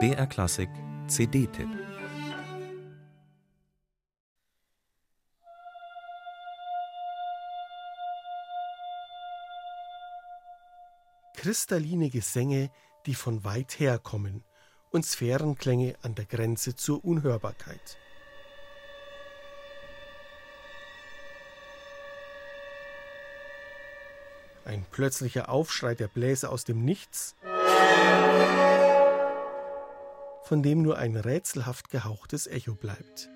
BR Klassik CD-Tipp Kristalline Gesänge, die von weit her kommen und Sphärenklänge an der Grenze zur Unhörbarkeit. Ein plötzlicher Aufschrei der Bläser aus dem Nichts, von dem nur ein rätselhaft gehauchtes Echo bleibt.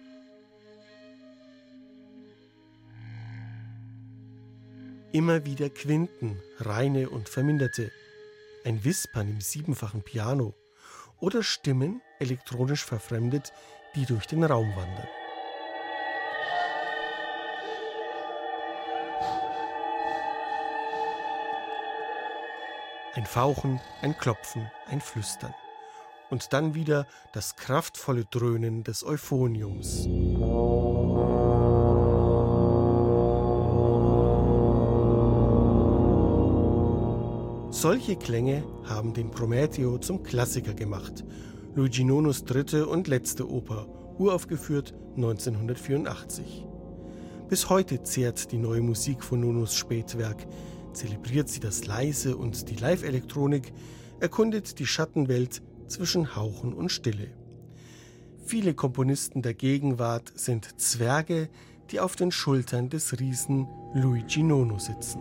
Immer wieder Quinten, reine und verminderte, ein Wispern im siebenfachen Piano oder Stimmen, elektronisch verfremdet, die durch den Raum wandern. Ein Fauchen, ein Klopfen, ein Flüstern. Und dann wieder das kraftvolle Dröhnen des Euphoniums. Solche Klänge haben den Prometheo zum Klassiker gemacht. Luigi Nonos dritte und letzte Oper, uraufgeführt 1984. Bis heute zehrt die neue Musik von Nonos Spätwerk zelebriert sie das Leise und die Live-Elektronik, erkundet die Schattenwelt zwischen Hauchen und Stille. Viele Komponisten der Gegenwart sind Zwerge, die auf den Schultern des Riesen Luigi Nono sitzen.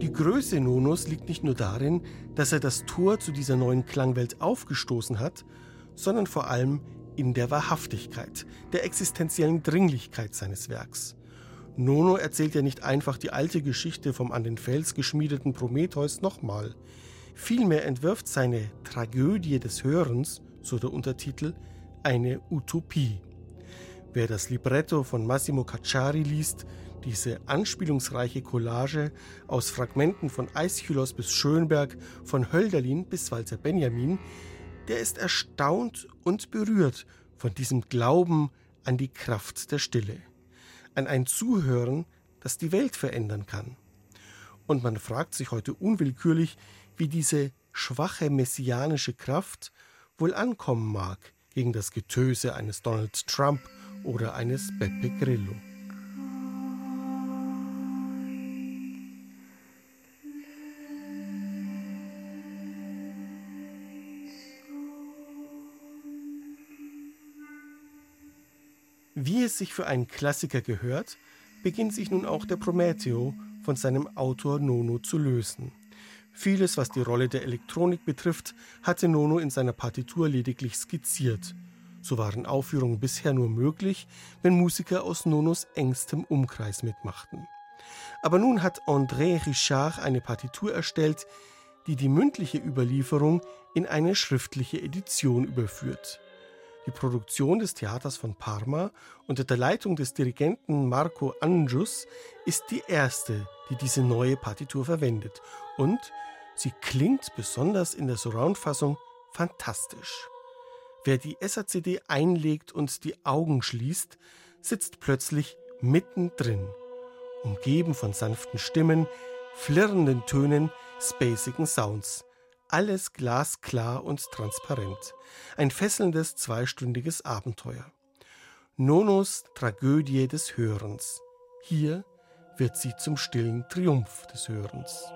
Die Größe Nonos liegt nicht nur darin, dass er das Tor zu dieser neuen Klangwelt aufgestoßen hat, sondern vor allem in der Wahrhaftigkeit, der existenziellen Dringlichkeit seines Werks. Nono erzählt ja nicht einfach die alte Geschichte vom an den Fels geschmiedeten Prometheus nochmal. Vielmehr entwirft seine Tragödie des Hörens, so der Untertitel, eine Utopie. Wer das Libretto von Massimo Cacciari liest, diese anspielungsreiche Collage aus Fragmenten von Aeschylus bis Schönberg, von Hölderlin bis Walter Benjamin, der ist erstaunt und berührt von diesem Glauben an die Kraft der Stille, an ein Zuhören, das die Welt verändern kann. Und man fragt sich heute unwillkürlich, wie diese schwache messianische Kraft wohl ankommen mag gegen das Getöse eines Donald Trump oder eines Beppe Grillo. Wie es sich für einen Klassiker gehört, beginnt sich nun auch der Prometheo von seinem Autor Nono zu lösen. Vieles, was die Rolle der Elektronik betrifft, hatte Nono in seiner Partitur lediglich skizziert. So waren Aufführungen bisher nur möglich, wenn Musiker aus Nonos engstem Umkreis mitmachten. Aber nun hat André Richard eine Partitur erstellt, die die mündliche Überlieferung in eine schriftliche Edition überführt. Die Produktion des Theaters von Parma unter der Leitung des Dirigenten Marco Angius ist die erste, die diese neue Partitur verwendet. Und sie klingt besonders in der Surround-Fassung fantastisch. Wer die SACD einlegt und die Augen schließt, sitzt plötzlich mittendrin, umgeben von sanften Stimmen, flirrenden Tönen, spacigen Sounds alles glasklar und transparent. Ein fesselndes zweistündiges Abenteuer. Nonos Tragödie des Hörens. Hier wird sie zum stillen Triumph des Hörens.